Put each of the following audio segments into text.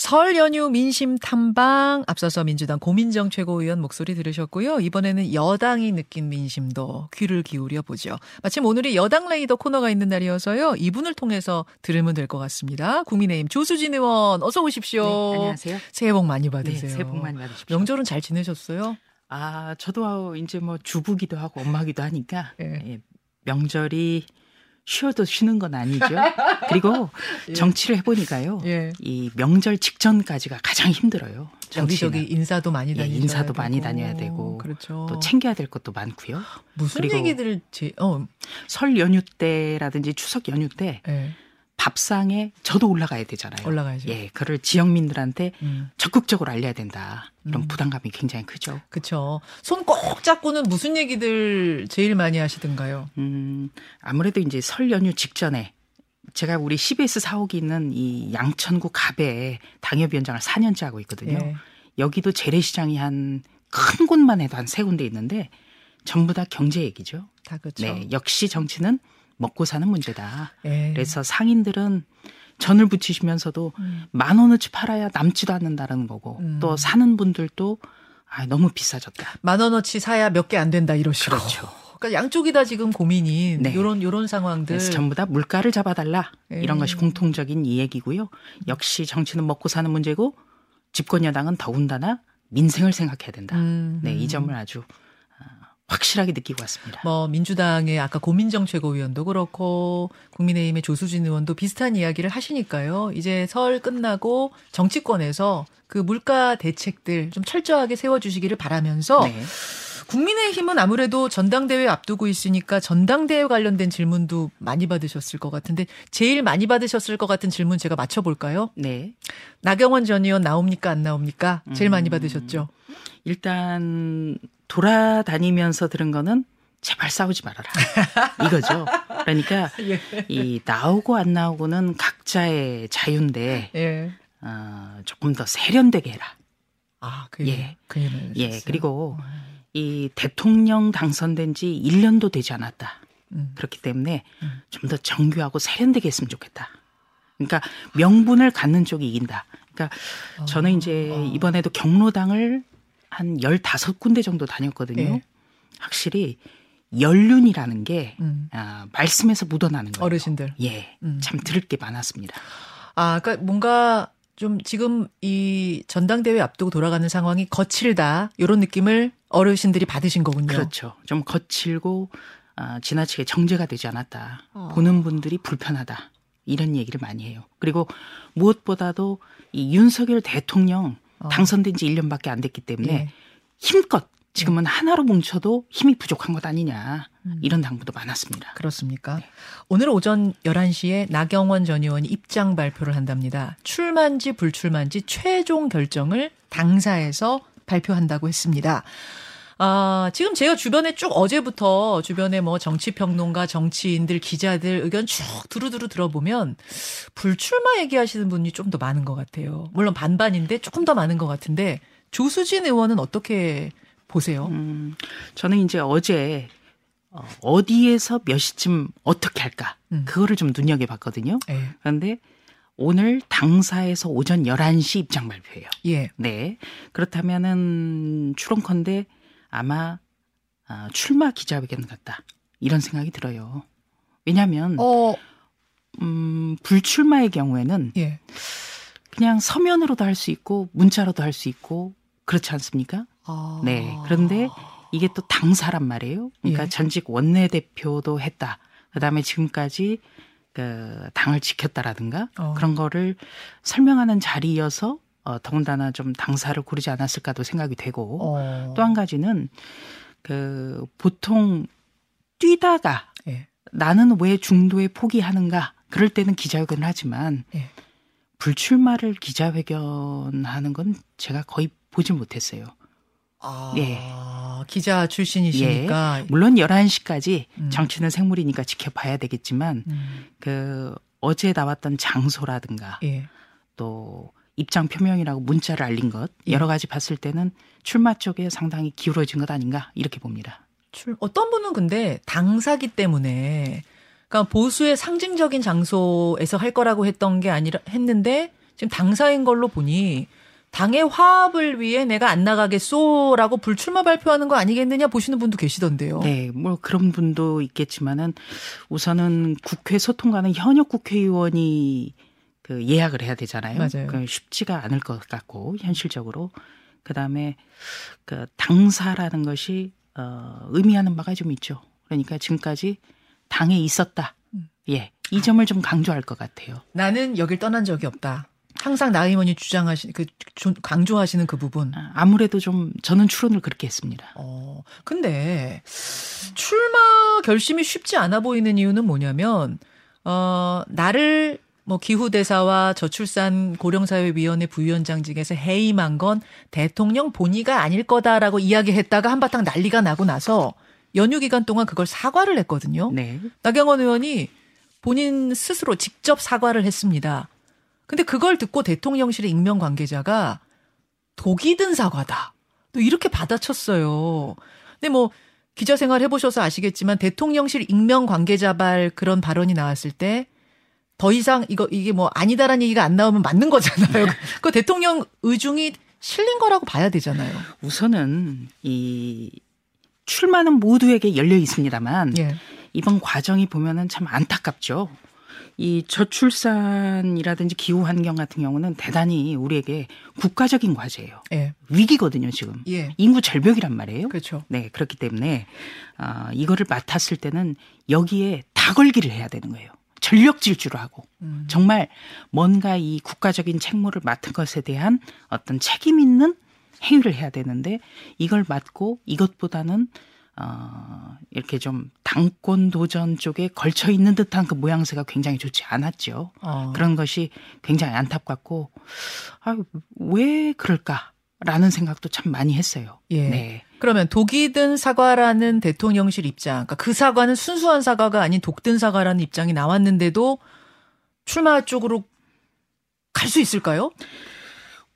설 연휴 민심 탐방 앞서서 민주당 고민정 최고위원 목소리 들으셨고요. 이번에는 여당이 느낀 민심도 귀를 기울여 보죠. 마침 오늘이 여당 레이더 코너가 있는 날이어서요. 이분을 통해서 들으면 될 것 같습니다. 국민의힘 조수진 의원 어서 오십시오. 네, 안녕하세요. 새해 복 많이 받으세요. 네, 새해 복 많이 받으십시오. 명절은 잘 지내셨어요? 아, 저도 이제 뭐 주부기도 하고 엄마기도 하니까 예. 예, 명절이 쉬어도 쉬는 건 아니죠. 그리고 정치를 해보니까요. 예. 이 명절 직전까지가 가장 힘들어요. 여기저기. 인사도 많이 예, 다니야 인사도 많이 다녀야 되고 그렇죠. 또 챙겨야 될 것도 많고요. 무슨 얘기들을 제, 어, 설 연휴 때라든지 추석 연휴 때 예, 밥상에 저도 올라가야 되잖아요. 올라가야죠. 예, 그를 지역민들한테 음. 적극적으로 알려야 된다. 이런 음. 부담감이 굉장히 크죠. 그쵸. 손꼭 잡고는 무슨 얘기들 제일 많이 하시던가요? 음, 아무래도 이제 설 연휴 직전에 제가 우리 CBS 사옥이 있는 이 양천구 갑에 당협위원장을 4년째 하고 있거든요. 예. 여기도 재래시장이 한 큰 곳만 해도 한 세 군데 있는데 전부 다 경제 얘기죠. 다 그렇죠. 네, 역시 정치는 먹고 사는 문제다. 예. 그래서 상인들은 전을 붙이시면서도 음. 만 원어치 팔아야 남지도 않는다는 거고 음. 또 사는 분들도 아, 너무 비싸졌다. 만 원어치 사야 몇 개 안 된다 이러시고. 그렇죠. 그러니까 양쪽이 다 지금 고민인 네. 요런 요런 상황들. 그래서 전부 다 물가를 잡아달라 예. 이런 것이 공통적인 이 얘기고요. 역시 정치는 먹고 사는 문제고 집권 여당은 더군다나 민생을 생각해야 된다. 음, 네, 음. 이 점을 아주 아, 확실하게 느끼고 왔습니다. 뭐 민주당의 아까 고민정 최고위원도 그렇고 국민의힘의 조수진 의원도 비슷한 이야기를 하시니까요. 이제 설 끝나고 정치권에서 그 물가 대책들 좀 철저하게 세워주시기를 바라면서 네. 국민의힘은 아무래도 전당대회 앞두고 있으니까 전당대회 관련된 질문도 많이 받으셨을 것 같은데 제일 많이 받으셨을 것 같은 질문 제가 맞춰볼까요? 네. 나경원 전 의원 나옵니까 안 나옵니까? 제일 많이 음. 받으셨죠. 일단 돌아다니면서 들은 거는 제발 싸우지 말아라. 이거죠. 그러니까 예. 이 나오고 안 나오고는 각자의 자유인데 예. 어, 조금 더 세련되게 해라. 아, 그 예. 그 예. 그리고 이 대통령 당선된 지 1년도 되지 않았다. 음. 그렇기 때문에 음. 좀더 정교하고 세련되게 했으면 좋겠다. 그러니까 명분을 갖는 쪽이 이긴다. 그러니까 저는 이제 어. 이번에도 경로당을 한 15군데 정도 다녔거든요. 예. 확실히 연륜이라는 게 음. 아, 말씀에서 묻어나는 거예요. 어르신들. 예. 음. 참 들을 게 많았습니다. 아, 그러니까 뭔가 좀 지금 이 전당대회 앞두고 돌아가는 상황이 거칠다. 이런 느낌을 어르신들이 받으신 거군요. 그렇죠. 좀 거칠고 아, 지나치게 정제가 되지 않았다. 어. 보는 분들이 불편하다. 이런 얘기를 많이 해요. 그리고 무엇보다도 이 윤석열 대통령 어. 당선된 지 1년밖에 안 됐기 때문에 예. 힘껏 지금은 하나로 뭉쳐도 힘이 부족한 것 아니냐. 음. 이런 당부도 많았습니다. 그렇습니까? 오늘 오전 11시에 나경원 전 의원이 입장 발표를 한답니다. 출마인지 불출마인지 최종 결정을 당사에서 발표한다고 했습니다. 아, 지금 제가 주변에 쭉 어제부터 주변에 뭐 정치평론가, 정치인들, 기자들 의견 쭉 두루두루 들어보면 불출마 얘기하시는 분이 좀 더 많은 것 같아요. 물론 반반인데 조금 더 많은 것 같은데 조수진 의원은 어떻게 보세요? 음, 저는 이제 어제 어, 어디에서 몇 시쯤 어떻게 할까 음. 그거를 좀 눈여겨 봤거든요. 예. 그런데 오늘 당사에서 오전 11시 입장 발표예요. 예. 네. 그렇다면은 추론컨대 아마 아, 출마 기자회견 같다. 이런 생각이 들어요. 왜냐하면 어, 음, 불출마의 경우에는 예. 그냥 서면으로도 할 수 있고 문자로도 할 수 있고 그렇지 않습니까? 아. 네. 그런데 이게 또 당사란 말이에요. 그러니까 예. 전직 원내대표도 했다. 그다음에 지금까지 그 당을 지켰다라든가 어. 그런 거를 설명하는 자리여서 어, 더군다나 좀 당사를 고르지 않았을까도 생각이 되고 어. 또한 가지는 그 보통 뛰다가 예. 나는 왜 중도에 포기하는가 그럴 때는 기자회견을 하지만 예. 불출마를 기자회견하는 건 제가 거의 보질 못했어요. 아, 예. 기자 출신이시니까. 물론 11시까지 음. 정치는 생물이니까 지켜봐야 되겠지만 음, 그 어제 나왔던 장소라든가 예. 또 입장 표명이라고 문자를 알린 것 예. 여러 가지 봤을 때는 출마 쪽에 상당히 기울어진 것 아닌가 이렇게 봅니다. 출, 어떤 분은 근데 당사기 때문에 그러니까 보수의 상징적인 장소에서 할 거라고 했던 게 아니라 했는데 지금 당사인 걸로 보니 당의 화합을 위해 내가 안 나가겠소라고 불출마 발표하는 거 아니겠느냐 보시는 분도 계시던데요. 네, 뭐 그런 분도 있겠지만은 우선은 국회 소통관은 현역 국회의원이 그 예약을 해야 되잖아요. 맞아요. 그 쉽지가 않을 것 같고 현실적으로 그다음에 그 당사라는 것이 어 의미하는 바가 좀 있죠. 그러니까 지금까지 당에 있었다. 음. 예. 이 점을 좀 강조할 것 같아요. 나는 여길 떠난 적이 없다. 항상 나 의원이 주장하시 그 조- 강조하시는 그 부분. 아, 아무래도 좀 저는 추론을 그렇게 했습니다. 어, 근데 출마 결심이 쉽지 않아 보이는 이유는 뭐냐면 어, 나를 뭐 기후대사와 저출산 고령사회위원회 부위원장직에서 해임한 건 대통령 본의가 아닐 거다라고 이야기했다가 한바탕 난리가 나고 나서 연휴 기간 동안 그걸 사과를 했거든요. 네. 나경원 의원이 본인 스스로 직접 사과를 했습니다. 근데 그걸 듣고 대통령실의 익명 관계자가 독이 든 사과다. 또 이렇게 받아쳤어요. 근데 뭐 기자 생활 해보셔서 아시겠지만 대통령실 익명 관계자발 그런 발언이 나왔을 때 더 이상 이거 이게 뭐 아니다라는 얘기가 안 나오면 맞는 거잖아요. 그 대통령 의중이 실린 거라고 봐야 되잖아요. 우선은 이 출마는 모두에게 열려 있습니다만 예. 이번 과정이 보면은 참 안타깝죠. 이 저출산이라든지 기후 환경 같은 경우는 대단히 우리에게 국가적인 과제예요. 예. 위기거든요, 지금. 예. 인구 절벽이란 말이에요. 그렇죠. 네, 그렇기 때문에 아, 이거를 맡았을 때는 여기에 다 걸기를 해야 되는 거예요. 전력 질주를 하고 음. 정말 뭔가 이 국가적인 책무를 맡은 것에 대한 어떤 책임 있는 행위를 해야 되는데 이걸 맡고 이것보다는 어, 이렇게 좀 당권 도전 쪽에 걸쳐 있는 듯한 그 모양새가 굉장히 좋지 않았죠. 어. 그런 것이 굉장히 안타깝고 아, 왜 그럴까라는 생각도 참 많이 했어요. 예. 네. 그러면 독이 든 사과라는 대통령실 입장, 그러니까 그 사과는 순수한 사과가 아닌 독든 사과라는 입장이 나왔는데도 출마 쪽으로 갈 수 있을까요?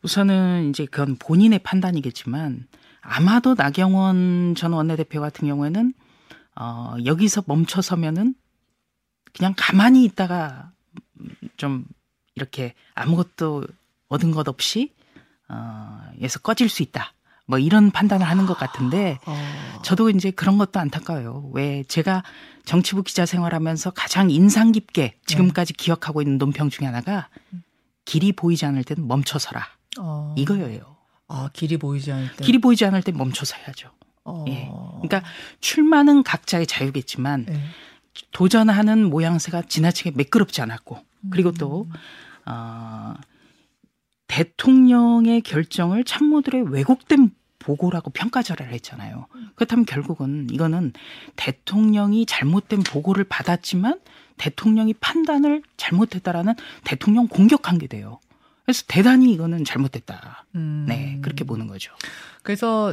우선은 이제 그건 본인의 판단이겠지만 아마도 나경원 전 원내대표 같은 경우에는 어, 여기서 멈춰서면은 그냥 가만히 있다가 좀 이렇게 아무것도 얻은 것 없이 어, 에서 꺼질 수 있다. 뭐 이런 판단을 하는 것 같은데 어. 저도 이제 그런 것도 안타까워요. 왜 제가 정치부 기자 생활하면서 가장 인상 깊게 지금까지 기억하고 있는 논평 중에 하나가 길이 보이지 않을 때는 멈춰서라. 어. 이거예요. 아, 길이 보이지 않을 때. 길이 보이지 않을 때 멈춰서 해야죠. 어. 예. 그러니까 출마는 각자의 자유겠지만 예. 도전하는 모양새가 지나치게 매끄럽지 않았고 그리고 음. 또 어, 대통령의 결정을 참모들의 왜곡된 보고라고 평가절하를 했잖아요. 그렇다면 결국은 이거는 대통령이 잘못된 보고를 받았지만 대통령이 판단을 잘못했다라는 대통령 공격한 게 돼요. 그래서 대단히 이거는 잘못됐다. 음. 네, 그렇게 보는 거죠. 그래서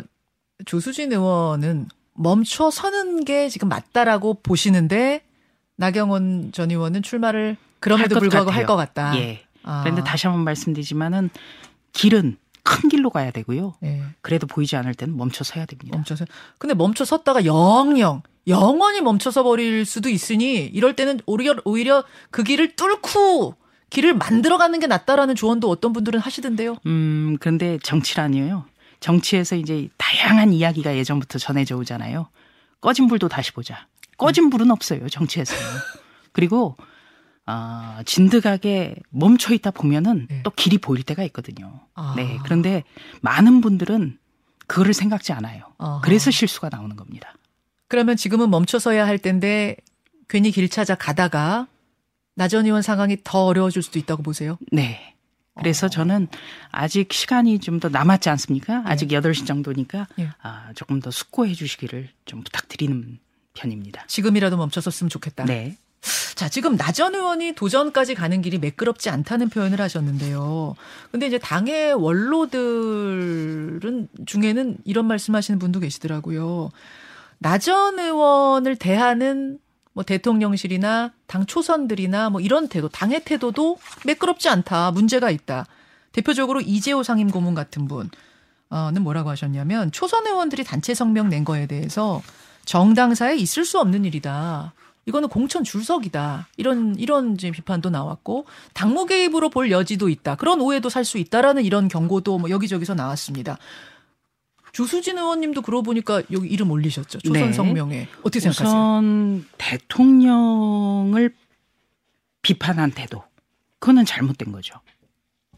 조수진 의원은 멈춰 서는 게 지금 맞다라고 보시는데 나경원 전 의원은 출마를 그럼에도 불구하고 할. 것 같다. 예. 아. 그런데 다시 한번 말씀드리지만은 길은 큰 길로 가야 되고요. 예. 그래도 보이지 않을 때는 멈춰 서야 됩니다. 멈춰서. 근데 멈춰 섰다가 영영 영원히 멈춰서 버릴 수도 있으니 이럴 때는 오히려 오히려 그 길을 뚫고 길을 만들어가는 게 낫다라는 조언도 어떤 분들은 하시던데요. 음, 그런데 정치라니요. 정치에서 이제 다양한 이야기가 예전부터 전해져 오잖아요. 꺼진 불도 다시 보자. 꺼진 불은 없어요, 정치에서는. 그리고 어, 진득하게 멈춰 있다 보면은 네. 또 길이 보일 때가 있거든요. 아. 네. 그런데 많은 분들은 그거를 생각지 않아요. 아하. 그래서 실수가 나오는 겁니다. 그러면 지금은 멈춰서야 할 텐데 괜히 길 찾아 가다가 나전 의원 상황이 더 어려워질 수도 있다고 보세요. 네. 그래서 어. 저는 아직 시간이 좀 더 남았지 않습니까? 아직 8시 정도니까 예. 아, 조금 더 숙고해 주시기를 좀 부탁드리는 편입니다. 지금이라도 멈춰섰으면 좋겠다. 네. 자, 지금 나전 의원이 도전까지 가는 길이 매끄럽지 않다는 표현을 하셨는데요. 근데 이제 당의 원로들은 중에는 이런 말씀하시는 분도 계시더라고요. 나전 의원을 대하는 뭐 대통령실이나 당 초선들이나 뭐 이런 태도, 당의 태도도 매끄럽지 않다. 문제가 있다. 대표적으로 이재호 상임 고문 같은 분은 뭐라고 하셨냐면 초선 의원들이 단체 성명 낸 거에 대해서 정당사에 있을 수 없는 일이다. 이거는 공천 줄석이다. 이런 이런 이제 비판도 나왔고 당무 개입으로 볼 여지도 있다. 그런 오해도 살 수 있다라는 이런 경고도 뭐 여기저기서 나왔습니다. 주수진 의원님도 그러고 보니까 여기 이름 올리셨죠. 조선 네. 성명에 어떻게 생각하세요? 우선 대통령을 비판한 태도 그거는 잘못된 거죠.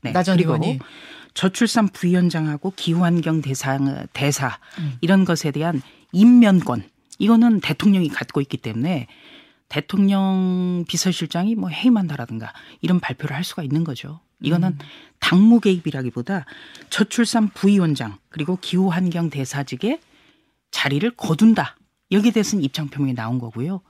네. 나전 그리고 의원이 저출산 부위원장하고 기후환경 대사, 대사 음. 이런 것에 대한 임면권 이거는 대통령이 갖고 있기 때문에 대통령 비서실장이 뭐 해임한다라든가 이런 발표를 할 수가 있는 거죠. 이거는 음. 당무 개입이라기보다 저출산 부위원장 그리고 기후환경 대사직에 자리를 거둔다. 여기에 대해서는 입장 표명이 나온 거고요.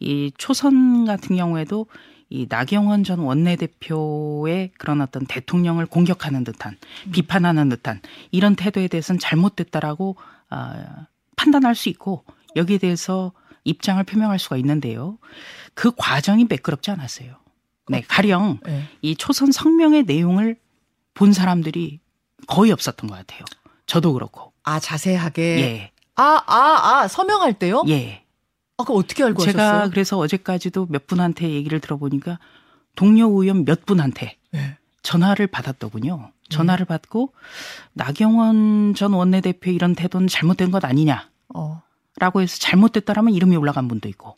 이 초선 같은 경우에도 이 나경원 전 원내대표의 그런 어떤 대통령을 공격하는 듯한 비판하는 듯한 이런 태도에 대해서는 잘못됐다라고 아, 판단할 수 있고 여기에 대해서 입장을 표명할 수가 있는데요. 그 과정이 매끄럽지 않았어요. 네, 가령 네. 이 초선 성명의 내용을 본 사람들이 거의 없었던 것 같아요. 저도 그렇고. 아 자세하게 예, 아아아 서명할 때요? 예. 아 그럼 어떻게 알고 제가 하셨어요? 그래서 어제까지도 몇 분한테 얘기를 들어보니까 동료 의원 몇 분한테 네. 전화를 받았더군요. 전화를 받고 나경원 전 원내대표 이런 태도는 잘못된 것 아니냐 라고 어. 해서 잘못됐다라면 이름이 올라간 분도 있고.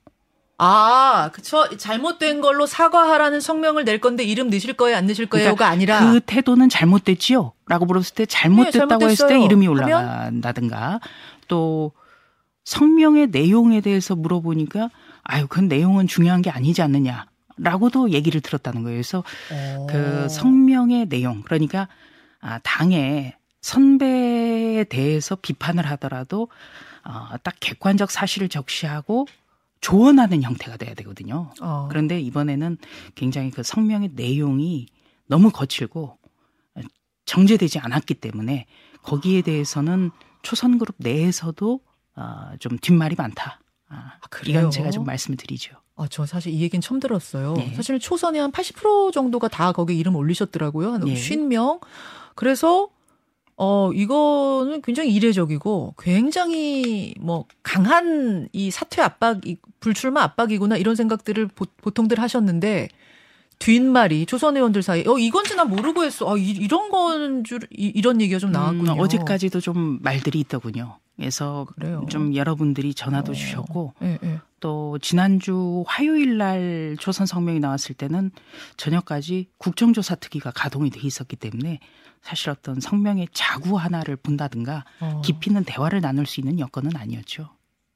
아, 그쵸. 잘못된 걸로 사과하라는 성명을 낼 건데 이름 넣으실 거예요, 안 넣으실 거예요가 그러니까 아니라 그 태도는 잘못됐지요? 라고 물었을 때 잘못됐다고 했을 때 잘못됐어요. 이름이? 올라간다든가 또 성명의 내용에 대해서 물어보니까 아유, 그 내용은 중요한 게 아니지 않느냐. 라고도 얘기를 들었다는 거예요. 그래서 어. 그 성명의 내용, 그러니까 아, 당의 선배에 대해서 비판을 하더라도 어, 딱 객관적 사실을 적시하고 조언하는 형태가 돼야 되거든요. 어. 그런데 이번에는 굉장히 그 성명의 내용이 너무 거칠고 정제되지 않았기 때문에 거기에 대해서는 초선 그룹 내에서도 어, 좀 뒷말이 많다. 아, 그래요? 이건 제가 좀 말씀을 드리죠. 아, 저 사실 이 얘기는 처음 들었어요. 네. 사실 초선의 한 80% 정도가 다 거기 이름 올리셨더라고요. 한 네. 50명. 그래서 어 이거는 굉장히 이례적이고 굉장히 뭐 강한 이 사퇴 압박, 이 불출마 압박이구나 이런 생각들을 보, 보통들 하셨는데 뒷말이 조선 의원들 사이에 어 이건 지 난 모르고 했어. 아 이, 이런 건 줄 이, 런 얘기가 좀 나왔군요. 음, 어제까지도 좀 말들이 있더군요. 그래서 그래요. 좀 여러분들이 전화도 어. 주셨고 예, 예. 또 지난주 화요일 날 조선 성명이 나왔을 때는 저녁까지 국정조사 특위가 가동이 돼 있었기 때문에 사실 어떤 성명의 자구 하나를 본다든가 어. 깊이 있는 대화를 나눌 수 있는 여건은 아니었죠.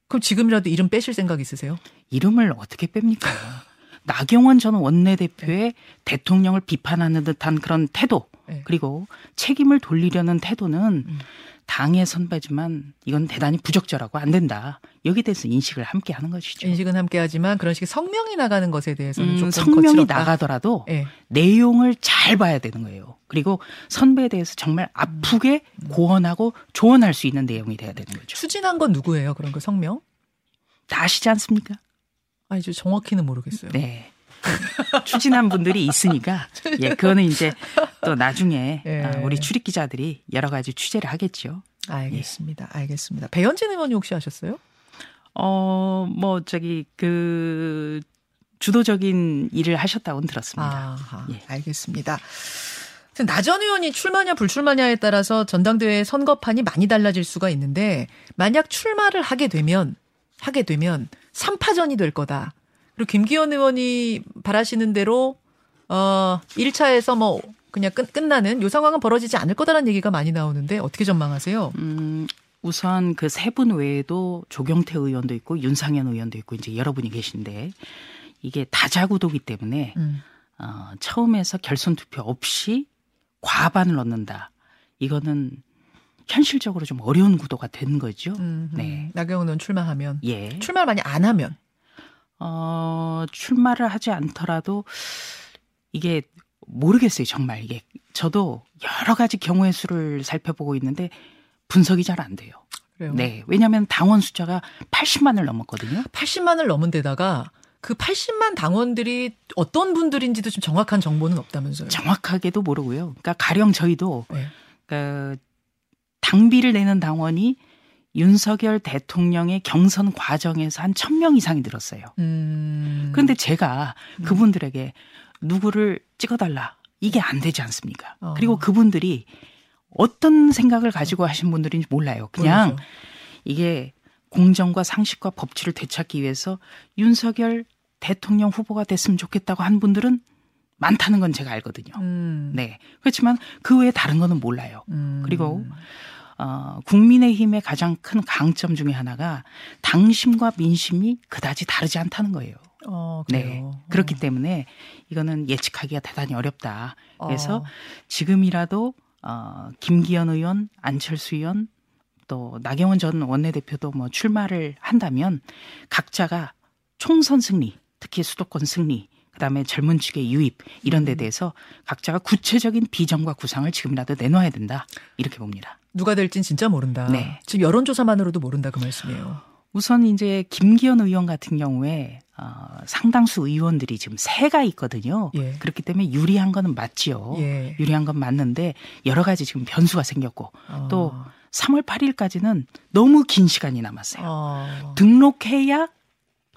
그럼 지금이라도 이름 빼실 생각 있으세요? 이름을 어떻게 뺍니까? 나경원 전 원내대표의 대통령을 비판하는 듯한 그런 태도 네. 그리고 책임을 돌리려는 태도는 음. 당의 선배지만 이건 대단히 부적절하고 안 된다. 여기에 대해서 인식을 함께 하는 것이죠. 인식은 함께 하지만 그런 식의 성명이 나가는 것에 대해서는 음, 조금 성명이 거칠었다. 나가더라도 예. 내용을 잘 봐야 되는 거예요. 그리고 선배에 대해서 정말 아프게 고언하고 조언할 수 있는 내용이 돼야 되는 거죠. 추진한 건 누구예요? 그런 그 성명? 다 아시지 않습니까? 아니 저 정확히는 모르겠어요. 네. 추진한 분들이 있으니까 예 그거는 이제 또 나중에 예. 아, 우리 출입 기자들이 여러 가지 취재를 하겠죠. 알겠습니다. 알겠습니다. 배현진 의원이 혹시 하셨어요? 어 뭐 저기 그 주도적인 일을 하셨다고는 들었습니다. 아하, 예. 알겠습니다. 나전 의원이 출마냐 불출마냐에 따라서 전당대회 선거판이 많이 달라질 수가 있는데 만약 출마를 하게 되면 하게 되면 3파전이 될 거다. 그리고 김기현 의원이 바라시는 대로 어 1차에서 뭐 그냥 끝, 끝나는 요 상황은 벌어지지 않을 거다라는 얘기가 많이 나오는데 어떻게 전망하세요? 음, 우선 그 세 분 외에도 조경태 의원도 있고 윤상현 의원도 있고 이제 여러분이 계신데 이게 다자구도기 때문에 음. 어, 처음에서 결선 투표 없이 과반을 얻는다. 이거는 현실적으로 좀 어려운 구도가 된 거죠. 음, 네. 나경원 의원 출마하면 예. 출마를 많이 안 하면 어, 출마를 하지 않더라도 이게 모르겠어요, 정말 이게. 저도 여러 가지 경우의 수를 살펴보고 있는데 분석이 잘 안 돼요. 그래요. 네. 왜냐하면 당원 숫자가 80만을 넘었거든요. 80만을 넘은 데다가 그 80만 당원들이 어떤 분들인지도 좀 정확한 정보는 없다면서요. 정확하게도 모르고요. 그러니까 가령 저희도 네. 그 당비를 내는 당원이 윤석열 대통령의 경선 과정에서 한천명 이상이 들었어요. 음. 그런데 제가 그분들에게 누구를 찍어달라 이게 안 되지 않습니까? 어. 그리고 그분들이 어떤 생각을 가지고 하신 분들인지 몰라요. 그냥 모르죠. 이게 공정과 상식과 법치를 되찾기 위해서 윤석열 대통령 후보가 됐으면 좋겠다고 한 분들은 많다는 건 제가 알거든요. 음. 네. 그렇지만 그 외에 다른 거는 몰라요. 음. 그리고 어, 국민의힘의 가장 큰 강점 중에 하나가 당심과 민심이 그다지 다르지 않다는 거예요. 어, 네. 그렇기 때문에 이거는 예측하기가 대단히 어렵다. 그래서 어. 지금이라도 어, 김기현 의원, 안철수 의원, 또 나경원 전 원내대표도 뭐 출마를 한다면 각자가 총선 승리, 특히 수도권 승리, 그다음에 젊은 축의 유입 이런 음. 데 대해서 각자가 구체적인 비전과 구상을 지금이라도 내놓아야 된다. 이렇게 봅니다. 누가 될진 진짜 모른다. 네. 지금 여론조사만으로도 모른다 그 말씀이에요. 우선 이제 김기현 의원 같은 경우에 어, 상당수 의원들이 지금 세가 있거든요. 예. 그렇기 때문에 유리한 거는 맞지요. 예. 유리한 건 맞는데 여러 가지 지금 변수가 생겼고 어. 또 3월 8일까지는 너무 긴 시간이 남았어요. 어. 등록해야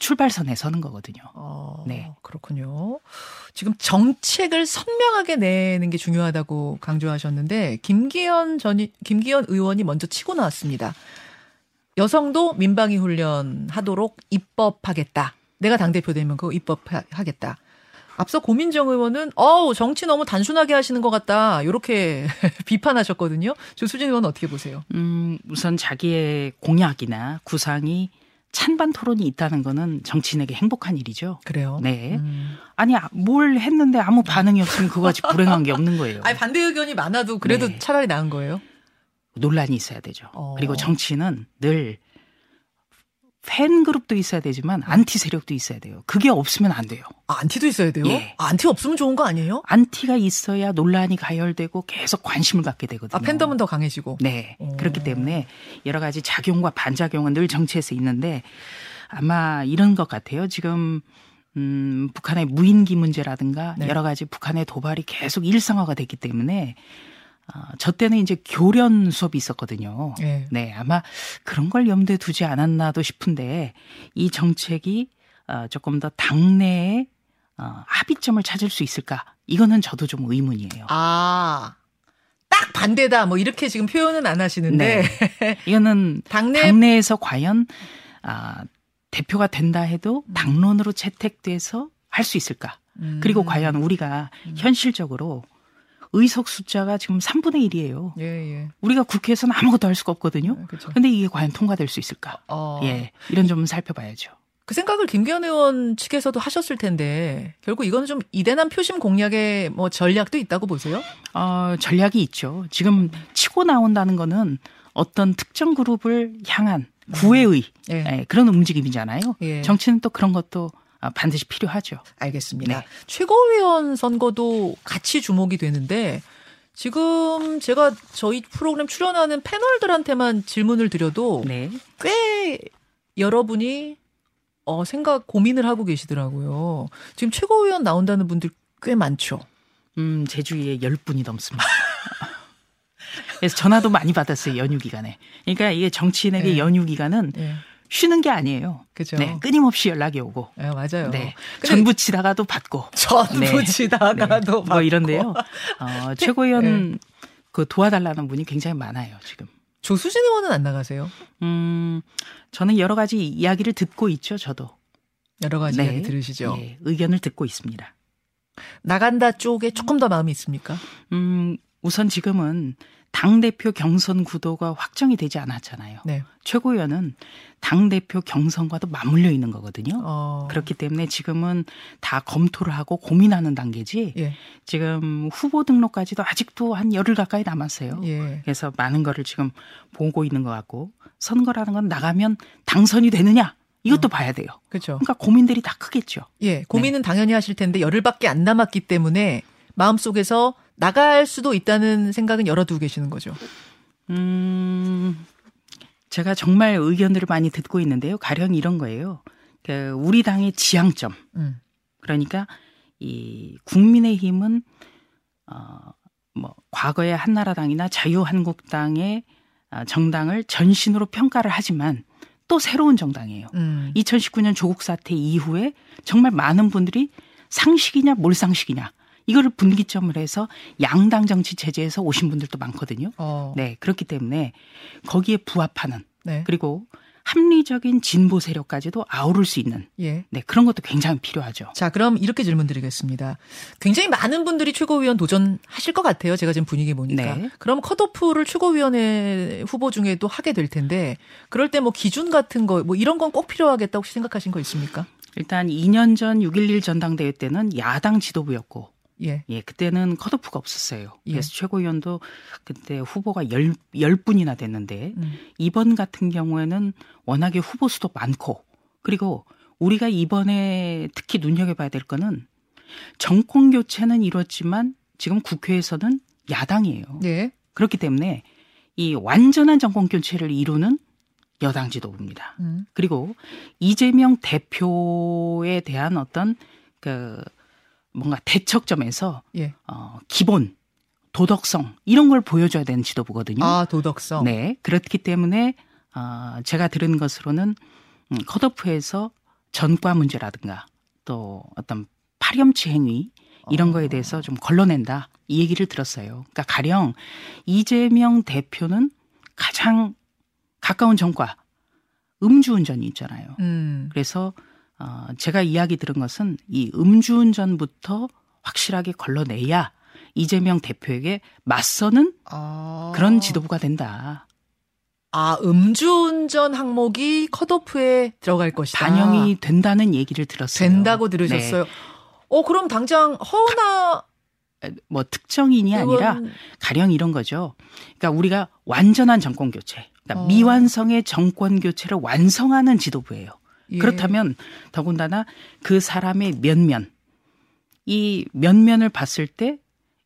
출발선에 서는 거거든요. 어, 네. 그렇군요. 지금 정책을 선명하게 내는 게 중요하다고 강조하셨는데 김기현 전 김기현 의원이 먼저 치고 나왔습니다. 여성도 민방위 훈련 하도록 입법하겠다. 내가 당 대표 되면 그거 입법하겠다. 앞서 고민정 의원은 어우 정치 너무 단순하게 하시는 것 같다. 이렇게 비판하셨거든요. 조수진 의원 어떻게 보세요? 음, 우선 자기의 공약이나 구상이 찬반 토론이 있다는 거는 정치인에게 행복한 일이죠. 그래요. 네. 음. 아니 아, 뭘 했는데 아무 반응이 없으면 그거같이 불행한 게 없는 거예요. 아니 반대 의견이 많아도 그래도 네. 차라리 나은 거예요. 논란이 있어야 되죠. 어. 그리고 정치는 늘 팬 그룹도 있어야 되지만 안티 세력도 있어야 돼요. 그게 없으면 안 돼요. 아, 안티도 있어야 돼요? 예. 아, 안티 없으면 좋은 거 아니에요? 안티가 있어야 논란이 가열되고 계속 관심을 갖게 되거든요. 아, 팬덤은 더 강해지고. 네. 오. 그렇기 때문에 여러 가지 작용과 반작용은 늘 정치에서 있는데 아마 이런 것 같아요. 지금 음, 북한의 무인기 문제라든가 네. 여러 가지 북한의 도발이 계속 일상화가 됐기 때문에 어, 저 때는 이제 교련 수업이 있었거든요. 예. 네, 아마 그런 걸 염두에 두지 않았나도 싶은데 이 정책이 어, 조금 더 당내에 어, 합의점을 찾을 수 있을까? 이거는 저도 좀 의문이에요. 아, 딱 반대다. 뭐 이렇게 지금 표현은 안 하시는데. 이거는 당내 당내에서 과연 아, 대표가 된다 해도 음. 당론으로 채택돼서 할 수 있을까? 음. 그리고 과연 우리가 현실적으로 의석 숫자가 지금 3분의 1이에요. 예, 예. 우리가 국회에서는 아무것도 할 수가 없거든요. 그렇죠. 근데 이게 과연 통과될 수 있을까? 어. 예, 이런 점 살펴봐야죠. 그 생각을 김기현 의원 측에서도 하셨을 텐데 결국 이거는 좀 이대남 표심 공략의 뭐 전략도 있다고 보세요? 어, 전략이 있죠. 지금 치고 나온다는 거는 어떤 특정 그룹을 향한 구애의 예. 예, 그런 움직임이잖아요. 예. 정치는 또 그런 것도 아, 반드시 필요하죠. 알겠습니다. 네. 최고위원 선거도 같이 주목이 되는데 지금 제가 저희 프로그램 출연하는 패널들한테만 질문을 드려도 네. 꽤 여러분이 어, 생각 고민을 하고 계시더라고요. 지금 최고위원 나온다는 분들 꽤 많죠. 음, 제 주위에 10분이 넘습니다. 그래서 전화도 많이 받았어요, 연휴 기간에. 그러니까 이게 정치인에게 네. 연휴 기간은 예. 쉬는 게 아니에요. 그죠. 네, 끊임없이 연락이 오고. 예, 맞아요. 네. 전부 치다가도 받고. 전부 네. 지다가도 뭐 이런데요. 어, 최고위원 네. 그 도와달라는 분이 굉장히 많아요, 지금. 조수진 의원은 안 나가세요? 음, 저는 여러 가지 이야기를 듣고 있죠, 저도. 여러 가지 네. 이야기 들으시죠. 예, 의견을 듣고 있습니다. 나간다 쪽에 조금 더 마음이 있습니까? 음, 우선 지금은 당대표 경선 구도가 확정이 되지 않았잖아요. 네. 최고위원은 당대표 경선과도 맞물려 있는 거거든요. 어. 그렇기 때문에 지금은 다 검토를 하고 고민하는 단계지 예. 지금 후보 등록까지도 아직도 한 열흘 가까이 남았어요. 예. 그래서 많은 거를 지금 보고 있는 것 같고 선거라는 건 나가면 당선이 되느냐 이것도 봐야 돼요. 그렇죠. 그러니까 고민들이 다 크겠죠. 예. 고민은 당연히 하실 텐데 열흘밖에 안 남았기 때문에 마음속에서 나갈 수도 있다는 생각은 열어두고 계시는 거죠. 음, 제가 정말 의견들을 많이 듣고 있는데요. 가령 이런 거예요. 그 우리 당의 지향점. 음. 그러니까 이 국민의힘은 어뭐 과거의 한나라당이나 자유한국당의 어, 정당을 전신으로 평가를 하지만 또 새로운 정당이에요. 음. 2019년 조국 사태 이후에 정말 많은 분들이 상식이냐 몰상식이냐 이거를 분기점을 해서 양당 정치 체제에서 오신 분들도 많거든요. 어. 네, 그렇기 때문에 거기에 부합하는 네. 그리고 합리적인 진보 세력까지도 아우를 수 있는 예. 네, 그런 것도 굉장히 필요하죠. 자, 그럼 이렇게 질문 드리겠습니다. 굉장히 많은 분들이 최고위원 도전하실 것 같아요. 제가 지금 분위기 보니까. 네. 그럼 컷오프를 최고위원회 후보 중에도 하게 될 텐데, 그럴 때 뭐 기준 같은 거, 뭐 이런 건 꼭 필요하겠다 혹시 생각하신 거 있습니까? 일단 2년 전 6.11 전당대회 때는 야당 지도부였고 예. 예, 그때는 컷오프가 없었어요. 예. 그래서 최고위원도 그때 후보가 열, 열 분이나 됐는데 음. 이번 같은 경우에는 워낙에 후보 수도 많고 그리고 우리가 이번에 특히 눈여겨봐야 될 거는 정권 교체는 이뤘지만 지금 국회에서는 야당이에요. 예. 그렇기 때문에 이 완전한 정권 교체를 이루는 여당 지도부입니다. 음. 그리고 이재명 대표에 대한 어떤 그 뭔가 대척점에서 예. 어 기본 도덕성 이런 걸 보여줘야 되는 지도부거든요. 아, 도덕성. 네 그렇기 때문에 어 제가 들은 것으로는 음, 컷오프에서 전과 문제라든가 또 어떤 파렴치 행위 이런 거에 대해서 좀 걸러낸다 이 얘기를 들었어요. 그러니까 가령 이재명 대표는 가장 가까운 전과 음주운전이 있잖아요. 음. 그래서 어, 제가 이야기 들은 것은 이 음주운전부터 확실하게 걸러내야 이재명 대표에게 맞서는 아. 그런 지도부가 된다. 아, 음주운전 항목이 컷오프에 들어갈 것이다. 반영이 된다는 얘기를 들었어요. 된다고 들으셨어요. 어, 그럼 당장 허은하 네. 뭐 특정인이 아니라 의원- 가령 이런 거죠. 그러니까 우리가 완전한 정권 교체, 그러니까 어. 미완성의 정권 교체를 완성하는 지도부예요. 예. 그렇다면 더군다나 그 사람의 면면, 이 면면을 봤을 때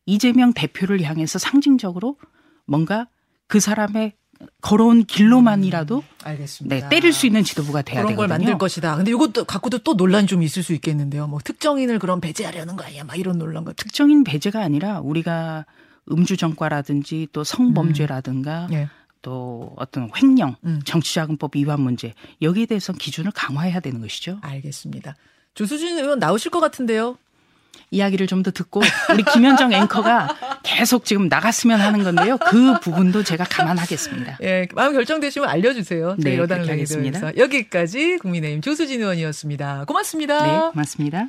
이재명 대표를 향해서 상징적으로 뭔가 그 사람의 걸어온 길로만이라도 알겠습니다. 네, 때릴 수 있는 지도부가 돼야 그런 걸 되거든요. 만들 것이다. 근데 이것도 갖고도 또 논란이 좀 있을 수 있겠는데요. 뭐 특정인을 그럼 배제하려는 거 아니야? 막 이런 논란 같은. 특정인 배제가 아니라 우리가 음주 전과라든지 또 성범죄라든가 예. 또 어떤 횡령, 음. 정치자금법 위반 문제 여기에 대해서 기준을 강화해야 되는 것이죠. 알겠습니다. 조수진 의원 나오실 것 같은데요. 이야기를 좀 더 듣고 우리 김현정 앵커가 계속 지금 나갔으면 하는 건데요. 그 부분도 제가 감안하겠습니다. 예, 마음 결정되시면 알려주세요. 네, 내기도 하겠습니다. 여기까지 국민의힘 조수진 의원이었습니다. 고맙습니다. 네, 고맙습니다.